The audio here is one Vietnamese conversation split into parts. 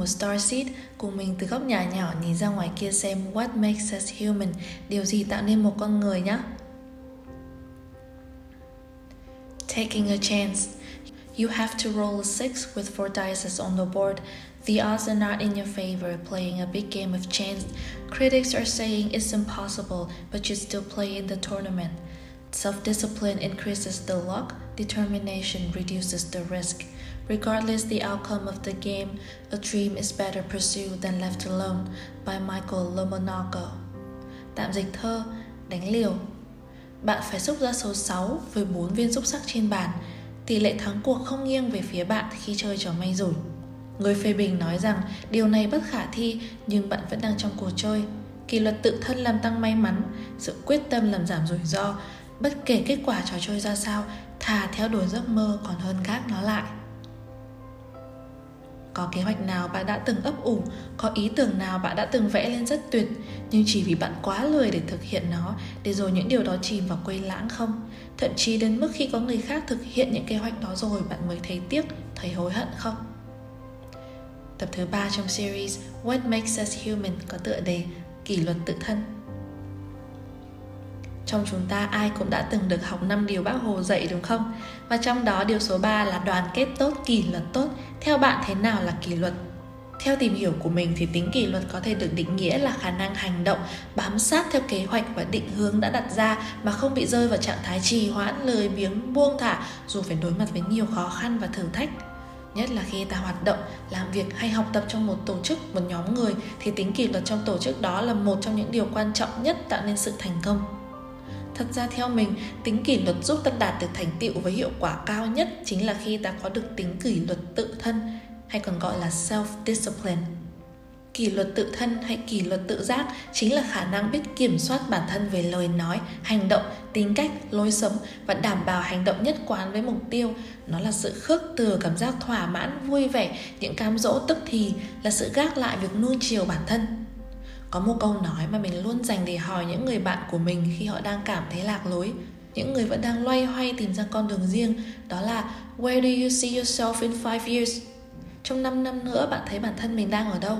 một Starseed cùng mình từ góc nhà nhỏ nhìn ra ngoài kia xem what makes us human, điều gì tạo nên một con người nhé. Taking a chance. You have to roll a six with four dice on the board. The odds are not in your favor playing a big game of chance. Critics are saying it's impossible, but you still play in the tournament. Self discipline increases the luck, determination reduces the risk. Regardless the outcome of the game, a dream is better pursued than left alone by Michael Lomonaco. Tạm dịch thơ, đánh liều. Bạn phải xúc ra số 6 với 4 viên xúc sắc trên bàn. Tỷ lệ thắng cuộc không nghiêng về phía bạn khi chơi trò may rủi. Người phê bình nói rằng điều này bất khả thi nhưng bạn vẫn đang trong cuộc chơi. Kỷ luật tự thân làm tăng may mắn, sự quyết tâm làm giảm rủi ro. Bất kể kết quả trò chơi ra sao, thà theo đuổi giấc mơ còn hơn gác nó lại. Có kế hoạch nào bạn đã từng ấp ủ, có ý tưởng nào bạn đã từng vẽ lên rất tuyệt, nhưng chỉ vì bạn quá lười để thực hiện nó, để rồi những điều đó chìm vào quên lãng không? Thậm chí đến mức khi có người khác thực hiện những kế hoạch đó rồi bạn mới thấy tiếc, thấy hối hận không? Tập thứ ba trong series What Makes Us Human có tựa đề Kỷ luật tự thân. Trong chúng ta ai cũng đã từng được học 5 điều bác Hồ dạy đúng không? Và trong đó điều số 3 là đoàn kết tốt, kỷ luật tốt. Theo bạn thế nào là kỷ luật? Theo tìm hiểu của mình thì tính kỷ luật có thể được định nghĩa là khả năng hành động, bám sát theo kế hoạch và định hướng đã đặt ra mà không bị rơi vào trạng thái trì hoãn, lười biếng, buông thả dù phải đối mặt với nhiều khó khăn và thử thách. Nhất là khi ta hoạt động, làm việc hay học tập trong một tổ chức, một nhóm người thì tính kỷ luật trong tổ chức đó là một trong những điều quan trọng nhất tạo nên sự thành công. Thật ra theo mình, tính kỷ luật giúp ta đạt được thành tựu với hiệu quả cao nhất chính là khi ta có được tính kỷ luật tự thân hay còn gọi là self-discipline. Kỷ luật tự thân hay kỷ luật tự giác chính là khả năng biết kiểm soát bản thân về lời nói, hành động, tính cách, lối sống và đảm bảo hành động nhất quán với mục tiêu. Nó là sự khước từ cảm giác thỏa mãn, vui vẻ, những cám dỗ tức thì là sự gác lại việc nuông chiều bản thân. Có một câu nói mà mình luôn dành để hỏi những người bạn của mình khi họ đang cảm thấy lạc lối những người vẫn đang loay hoay tìm ra con đường riêng, đó là, Where do you see yourself in five years? Trong 5 năm nữa, bạn thấy bản thân mình đang ở đâu?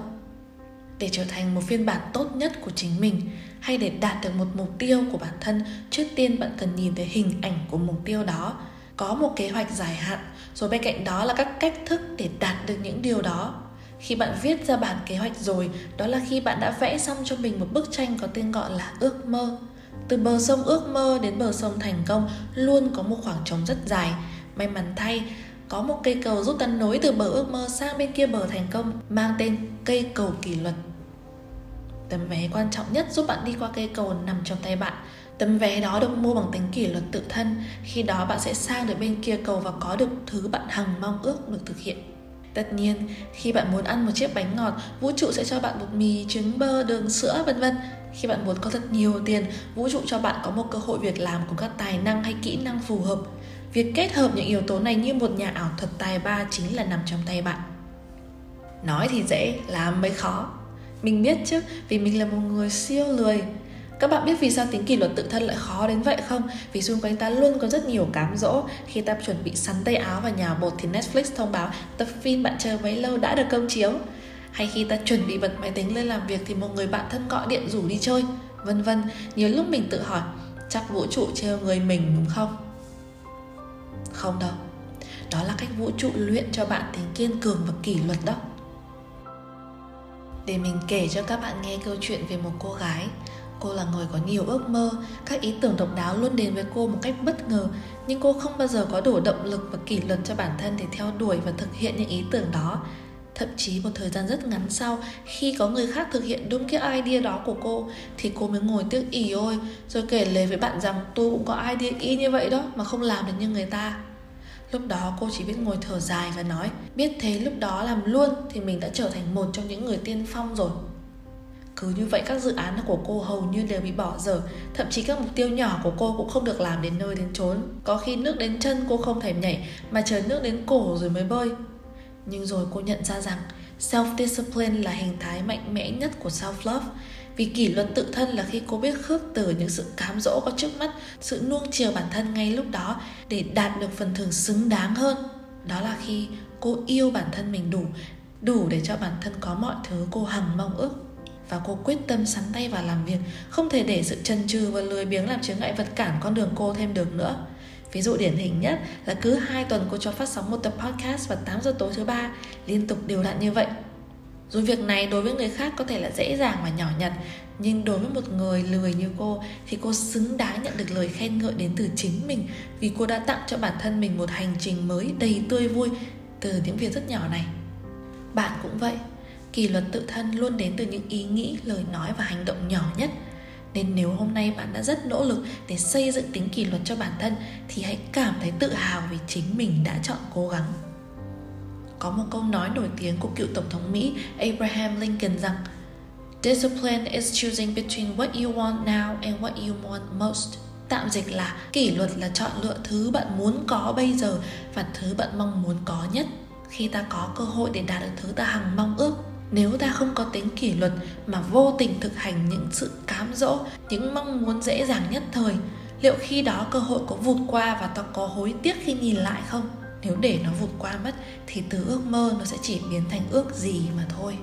để trở thành một phiên bản tốt nhất của chính mình, hay để đạt được một mục tiêu của bản thân trước tiên bạn cần nhìn thấy hình ảnh của mục tiêu đó có một kế hoạch dài hạn, rồi bên cạnh đó là các cách thức để đạt được những điều đó khi bạn viết ra bản kế hoạch rồi đó là khi bạn đã vẽ xong cho mình một bức tranh có tên gọi là ước mơ từ bờ sông ước mơ đến bờ sông thành công luôn có một khoảng trống rất dài may mắn thay có một cây cầu giúp ta nối từ bờ ước mơ sang bên kia bờ thành công mang tên cây cầu kỷ luật Tấm vé quan trọng nhất giúp bạn đi qua cây cầu nằm trong tay bạn. Tấm vé đó được mua bằng tính kỷ luật tự thân, khi đó bạn sẽ sang được bên kia cầu và có được thứ bạn hằng mong ước được thực hiện. Tất nhiên, khi bạn muốn ăn một chiếc bánh ngọt, vũ trụ sẽ cho bạn bột mì, trứng bơ, đường sữa vân vân. Khi bạn muốn có thật nhiều tiền, vũ trụ cho bạn có một cơ hội việc làm cùng các tài năng hay kỹ năng phù hợp. Việc kết hợp những yếu tố này như một nhà ảo thuật tài ba chính là nằm trong tay bạn. Nói thì dễ, làm mới khó. Mình biết chứ, vì mình là một người siêu lười các bạn biết vì sao tính kỷ luật tự thân lại khó đến vậy không? Vì xung quanh ta luôn có rất nhiều cám dỗ. Khi ta chuẩn bị sắn tay áo vào nhà bột thì Netflix thông báo tập phim bạn chờ mấy lâu đã được công chiếu. Hay khi ta chuẩn bị bật máy tính lên làm việc thì một người bạn thân gọi điện rủ đi chơi Vân vân, nhiều lúc mình tự hỏi chắc vũ trụ trêu người mình đúng không? Không đâu. Đó là cách vũ trụ luyện cho bạn tính kiên cường và kỷ luật đó. Để mình kể cho các bạn nghe câu chuyện về một cô gái cô là người có nhiều ước mơ, các ý tưởng độc đáo luôn đến với cô một cách bất ngờ. Nhưng cô không bao giờ có đủ động lực và kỷ luật cho bản thân để theo đuổi và thực hiện những ý tưởng đó. Thậm chí một thời gian rất ngắn sau, khi có người khác thực hiện đúng cái idea đó của cô, thì cô mới ngồi tiếc ỉ ôi, rồi kể lể với bạn rằng tôi cũng có idea y như vậy đó, mà không làm được như người ta. Lúc đó cô chỉ biết ngồi thở dài và nói, Biết thế lúc đó làm luôn Thì mình đã trở thành một trong những người tiên phong rồi cứ như vậy các dự án của cô hầu như đều bị bỏ dở. Thậm chí các mục tiêu nhỏ của cô cũng không được làm đến nơi đến chốn. Có khi nước đến chân cô không thèm nhảy Mà chờ nước đến cổ rồi mới bơi. Nhưng rồi cô nhận ra rằng Self-discipline là hình thái mạnh mẽ nhất của self-love. Vì kỷ luật tự thân là khi cô biết khước từ những sự cám dỗ có trước mắt, sự nuông chiều bản thân ngay lúc đó để đạt được phần thưởng xứng đáng hơn. Đó là khi cô yêu bản thân mình đủ đủ để cho bản thân có mọi thứ cô hằng mong ước và cô quyết tâm sắn tay vào làm việc, không thể để sự chần chừ và lười biếng làm chướng ngại vật cản con đường cô thêm được nữa. Ví dụ điển hình nhất là cứ hai tuần cô cho phát sóng một tập podcast vào 8 giờ tối thứ ba, liên tục đều đặn như vậy. Dù việc này đối với người khác có thể là dễ dàng và nhỏ nhặt, Nhưng đối với một người lười như cô Thì cô xứng đáng nhận được lời khen ngợi đến từ chính mình Vì cô đã tặng cho bản thân mình một hành trình mới đầy tươi vui Từ những việc rất nhỏ này. Bạn cũng vậy. Kỷ luật tự thân luôn đến từ những ý nghĩ, lời nói và hành động nhỏ nhất. Nên nếu hôm nay bạn đã rất nỗ lực để xây dựng tính kỷ luật cho bản thân thì hãy cảm thấy tự hào vì chính mình đã chọn cố gắng. Có một câu nói nổi tiếng của cựu tổng thống Mỹ Abraham Lincoln rằng Discipline is choosing between what you want now and what you want most. Tạm dịch là kỷ luật là chọn lựa thứ bạn muốn có bây giờ và thứ bạn mong muốn có nhất. Khi ta có cơ hội để đạt được thứ ta hằng mong ước nếu ta không có tính kỷ luật mà vô tình thực hành những sự cám dỗ những mong muốn dễ dàng nhất thời liệu khi đó cơ hội có vụt qua và ta có hối tiếc khi nhìn lại không? Nếu để nó vụt qua mất thì từ ước mơ nó sẽ chỉ biến thành ước gì mà thôi.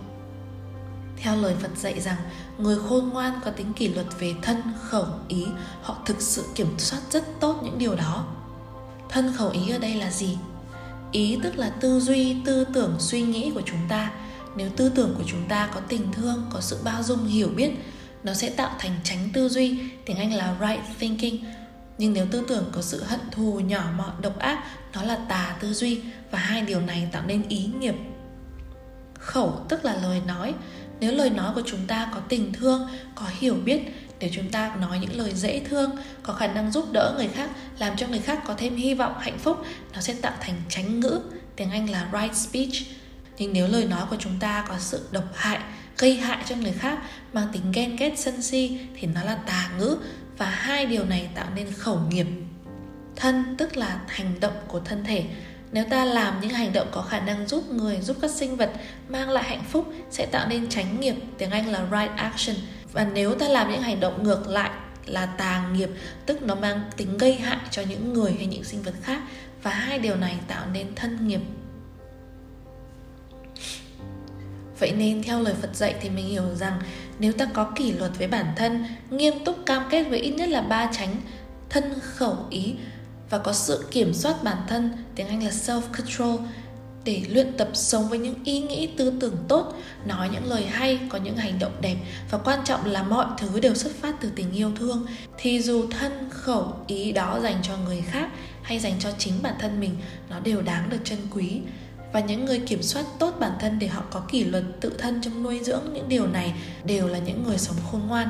Theo lời Phật dạy rằng người khôn ngoan có tính kỷ luật về thân, khẩu, ý Họ thực sự kiểm soát rất tốt những điều đó. Thân khẩu ý ở đây là gì? Ý tức là tư duy, tư tưởng, suy nghĩ của chúng ta nếu tư tưởng của chúng ta có tình thương, có sự bao dung, hiểu biết, nó sẽ tạo thành tránh tư duy, tiếng anh là right thinking. Nhưng nếu tư tưởng có sự hận thù, nhỏ mọn, độc ác, nó là tà tư duy và hai điều này tạo nên ý nghiệp. Khẩu tức là lời nói. Nếu lời nói của chúng ta có tình thương, có hiểu biết để chúng ta nói những lời dễ thương, có khả năng giúp đỡ người khác, làm cho người khác có thêm hy vọng, hạnh phúc, nó sẽ tạo thành tránh ngữ. Tiếng anh là right speech nhưng nếu lời nói của chúng ta có sự độc hại, gây hại cho người khác, mang tính ghen ghét sân si, thì nó là tà ngữ, và hai điều này tạo nên khẩu nghiệp. Thân tức là hành động của thân thể. Nếu ta làm những hành động có khả năng giúp người, giúp các sinh vật mang lại hạnh phúc, sẽ tạo nên tránh nghiệp, tiếng anh là right action. Và nếu ta làm những hành động ngược lại là tà nghiệp, tức nó mang tính gây hại cho những người hay những sinh vật khác, và hai điều này tạo nên thân nghiệp. Vậy nên theo lời Phật dạy thì mình hiểu rằng nếu ta có kỷ luật với bản thân, nghiêm túc cam kết với ít nhất là ba tránh thân khẩu ý và có sự kiểm soát bản thân, tiếng Anh là self control để luyện tập sống với những ý nghĩ tư tưởng tốt, nói những lời hay, có những hành động đẹp và quan trọng là mọi thứ đều xuất phát từ tình yêu thương thì dù thân khẩu ý đó dành cho người khác hay dành cho chính bản thân mình nó đều đáng được trân quý và những người kiểm soát tốt bản thân để họ có kỷ luật tự thân trong nuôi dưỡng những điều này đều là những người sống khôn ngoan.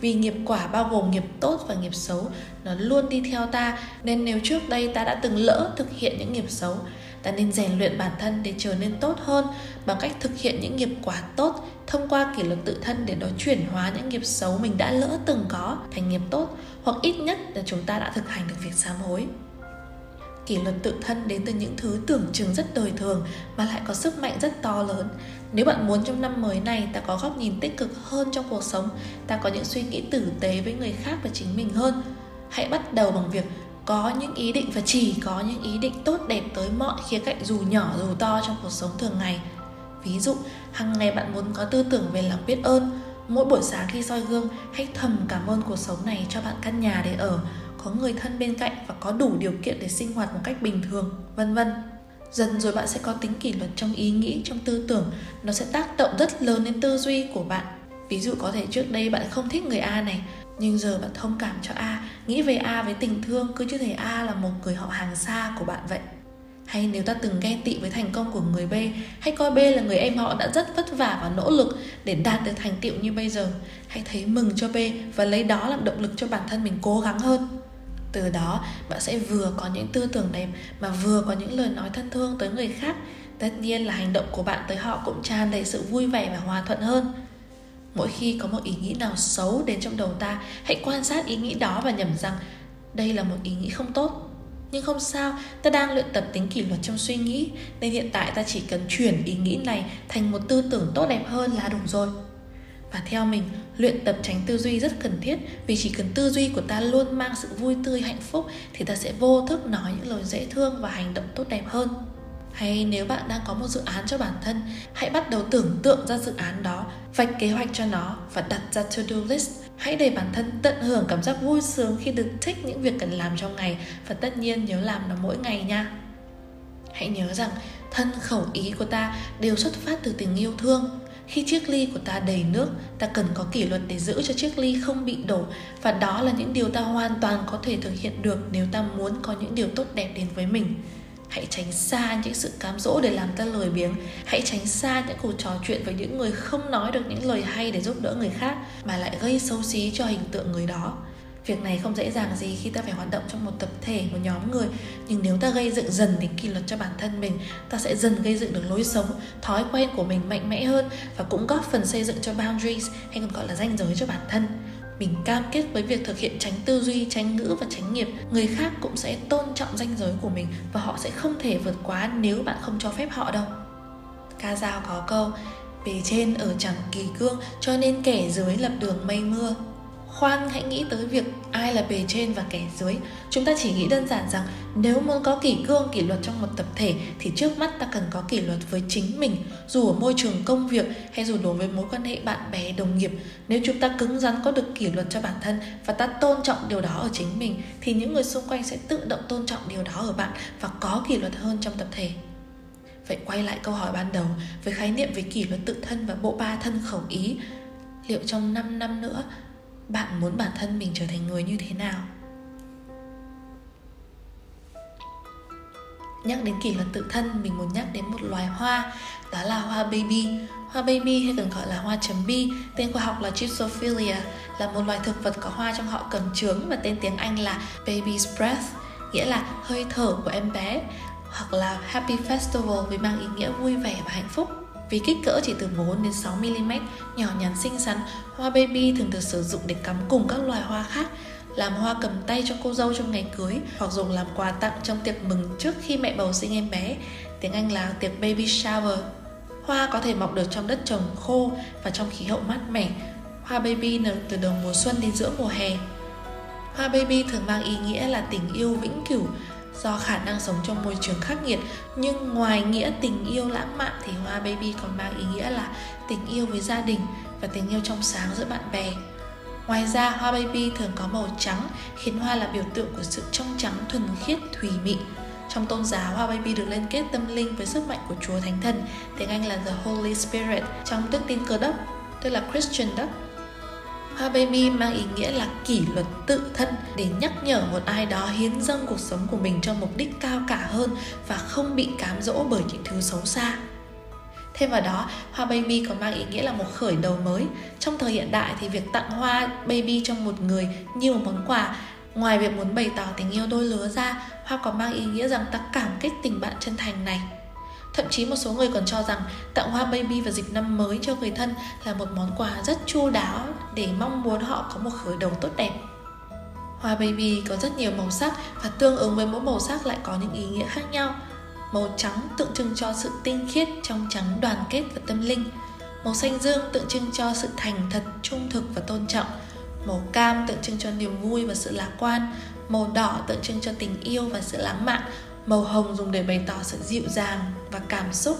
Vì nghiệp quả bao gồm nghiệp tốt và nghiệp xấu, nó luôn đi theo ta, nên nếu trước đây ta đã từng lỡ thực hiện những nghiệp xấu, ta nên rèn luyện bản thân để trở nên tốt hơn bằng cách thực hiện những nghiệp quả tốt thông qua kỷ luật tự thân để nó chuyển hóa những nghiệp xấu mình đã lỡ từng có thành nghiệp tốt, hoặc ít nhất là chúng ta đã thực hành được việc sám hối kỷ luật tự thân đến từ những thứ tưởng chừng rất đời thường mà lại có sức mạnh rất to lớn. Nếu bạn muốn trong năm mới này ta có góc nhìn tích cực hơn trong cuộc sống, ta có những suy nghĩ tử tế với người khác và chính mình hơn. Hãy bắt đầu bằng việc có những ý định và chỉ có những ý định tốt đẹp tới mọi khía cạnh dù nhỏ dù to trong cuộc sống thường ngày. Ví dụ hàng ngày bạn muốn có tư tưởng về lòng biết ơn. Mỗi buổi sáng khi soi gương, hãy thầm cảm ơn cuộc sống này cho bạn căn nhà để ở có người thân bên cạnh và có đủ điều kiện để sinh hoạt một cách bình thường, vân vân. Dần rồi bạn sẽ có tính kỷ luật trong ý nghĩ, trong tư tưởng, nó sẽ tác động rất lớn đến tư duy của bạn. Ví dụ có thể trước đây bạn không thích người A này, nhưng giờ bạn thông cảm cho A, nghĩ về A với tình thương cứ như thể A là một người họ hàng xa của bạn vậy. Hay nếu ta từng ghen tị với thành công của người B Hay coi B là người em họ đã rất vất vả và nỗ lực Để đạt được thành tựu như bây giờ Hãy thấy mừng cho B Và lấy đó làm động lực cho bản thân mình cố gắng hơn từ đó, bạn sẽ vừa có những tư tưởng đẹp mà vừa có những lời nói thân thương tới người khác. Tất nhiên là hành động của bạn tới họ cũng tràn đầy sự vui vẻ và hòa thuận hơn. Mỗi khi có một ý nghĩ nào xấu đến trong đầu ta, hãy quan sát ý nghĩ đó và nhầm rằng đây là một ý nghĩ không tốt. Nhưng không sao, ta đang luyện tập tính kỷ luật trong suy nghĩ, nên hiện tại ta chỉ cần chuyển ý nghĩ này thành một tư tưởng tốt đẹp hơn là đủ rồi và theo mình, luyện tập tránh tư duy rất cần thiết vì chỉ cần tư duy của ta luôn mang sự vui tươi hạnh phúc thì ta sẽ vô thức nói những lời dễ thương và hành động tốt đẹp hơn. hay nếu bạn đang có một dự án cho bản thân hãy bắt đầu tưởng tượng ra dự án đó vạch kế hoạch cho nó và đặt ra to do list. Hãy để bản thân tận hưởng cảm giác vui sướng khi được thích những việc cần làm trong ngày và tất nhiên nhớ làm nó mỗi ngày nha. Hãy nhớ rằng thân khẩu ý của ta đều xuất phát từ tình yêu thương khi chiếc ly của ta đầy nước, ta cần có kỷ luật để giữ cho chiếc ly không bị đổ. Và đó là những điều ta hoàn toàn có thể thực hiện được nếu ta muốn có những điều tốt đẹp đến với mình. Hãy tránh xa những sự cám dỗ để làm ta lười biếng. Hãy tránh xa những cuộc trò chuyện với những người không nói được những lời hay để giúp đỡ người khác, mà lại gây xấu xí cho hình tượng người đó. Việc này không dễ dàng gì khi ta phải hoạt động trong một tập thể, một nhóm người. Nhưng nếu ta gây dựng dần tính kỷ luật cho bản thân mình Ta sẽ dần gây dựng được lối sống, thói quen của mình mạnh mẽ hơn Và cũng góp phần xây dựng cho boundaries hay còn gọi là ranh giới cho bản thân. Mình cam kết với việc thực hiện tránh tư duy, tránh ngữ và tránh nghiệp. Người khác cũng sẽ tôn trọng ranh giới của mình Và họ sẽ không thể vượt quá nếu bạn không cho phép họ đâu. Ca dao có câu Bề trên ở chẳng kỳ cương cho nên kẻ dưới lập đường mây mưa khoan, hãy nghĩ tới việc ai là bề trên và kẻ dưới. Chúng ta chỉ nghĩ đơn giản rằng nếu muốn có kỷ cương, kỷ luật trong một tập thể thì trước mắt ta cần có kỷ luật với chính mình. Dù ở môi trường công việc hay dù đối với mối quan hệ bạn bè, đồng nghiệp, nếu chúng ta cứng rắn có được kỷ luật cho bản thân và ta tôn trọng điều đó ở chính mình, thì những người xung quanh sẽ tự động tôn trọng điều đó ở bạn và có kỷ luật hơn trong tập thể. Vậy quay lại câu hỏi ban đầu với khái niệm về kỷ luật tự thân và bộ ba thân khẩu ý, Liệu trong 5 năm nữa bạn muốn bản thân mình trở thành người như thế nào? Nhắc đến kỷ luật tự thân, mình muốn nhắc đến một loài hoa, đó là hoa baby. Hoa baby hay còn gọi là hoa chấm bi, tên khoa học là Gypsophilia là một loài thực vật có hoa trong họ cầm trướng và tên tiếng Anh là baby's breath, nghĩa là hơi thở của em bé, hoặc là happy festival vì mang ý nghĩa vui vẻ và hạnh phúc vì kích cỡ chỉ từ 4 đến 6 mm, nhỏ nhắn xinh xắn, hoa baby thường được sử dụng để cắm cùng các loài hoa khác làm hoa cầm tay cho cô dâu trong ngày cưới hoặc dùng làm quà tặng trong tiệc mừng trước khi mẹ bầu sinh em bé. Tiếng Anh là tiệc baby shower. Hoa có thể mọc được trong đất trồng khô và trong khí hậu mát mẻ. Hoa baby nở từ đầu mùa xuân đến giữa mùa hè. Hoa baby thường mang ý nghĩa là tình yêu vĩnh cửu, do khả năng sống trong môi trường khắc nghiệt nhưng ngoài nghĩa tình yêu lãng mạn thì hoa baby còn mang ý nghĩa là tình yêu với gia đình và tình yêu trong sáng giữa bạn bè Ngoài ra, hoa baby thường có màu trắng, khiến hoa là biểu tượng của sự trong trắng thuần khiết, thùy mị. Trong tôn giáo, hoa baby được liên kết tâm linh với sức mạnh của Chúa Thánh Thần, tiếng Anh là The Holy Spirit, trong đức tin cơ đốc, tức là Christian đất. Hoa baby mang ý nghĩa là kỷ luật tự thân để nhắc nhở một ai đó hiến dâng cuộc sống của mình cho mục đích cao cả hơn và không bị cám dỗ bởi những thứ xấu xa. Thêm vào đó, hoa baby còn mang ý nghĩa là một khởi đầu mới. Trong thời hiện đại thì việc tặng hoa baby cho một người như một món quà Ngoài việc muốn bày tỏ tình yêu đôi lứa ra, hoa còn mang ý nghĩa rằng ta cảm kích tình bạn chân thành này. Thậm chí một số người còn cho rằng tặng hoa baby vào dịp năm mới cho người thân là một món quà rất chu đáo để mong muốn họ có một khởi đầu tốt đẹp. Hoa baby có rất nhiều màu sắc và tương ứng với mỗi màu sắc lại có những ý nghĩa khác nhau. Màu trắng tượng trưng cho sự tinh khiết, trong trắng đoàn kết và tâm linh. Màu xanh dương tượng trưng cho sự thành thật, trung thực và tôn trọng. Màu cam tượng trưng cho niềm vui và sự lạc quan. Màu đỏ tượng trưng cho tình yêu và sự lãng mạn Màu hồng dùng để bày tỏ sự dịu dàng và cảm xúc.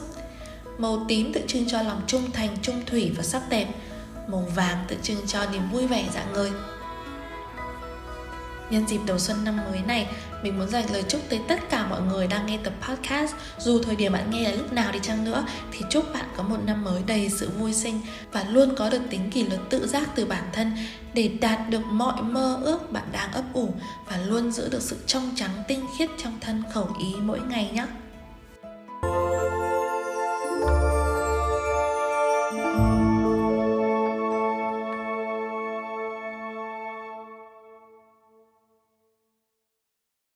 Màu tím tượng trưng cho lòng trung thành, trung thủy và sắc đẹp. Màu vàng tượng trưng cho niềm vui vẻ dạng người. Nhân dịp đầu xuân năm mới này, mình muốn dành lời chúc tới tất cả mọi người đang nghe tập podcast. Dù thời điểm bạn nghe là lúc nào đi chăng nữa Thì chúc bạn có một năm mới đầy sự vui sinh Và luôn có được tính kỷ luật tự giác từ bản thân Để đạt được mọi mơ ước bạn đang ấp ủ Và luôn giữ được sự trong trắng tinh khiết trong thân khẩu ý mỗi ngày nhé.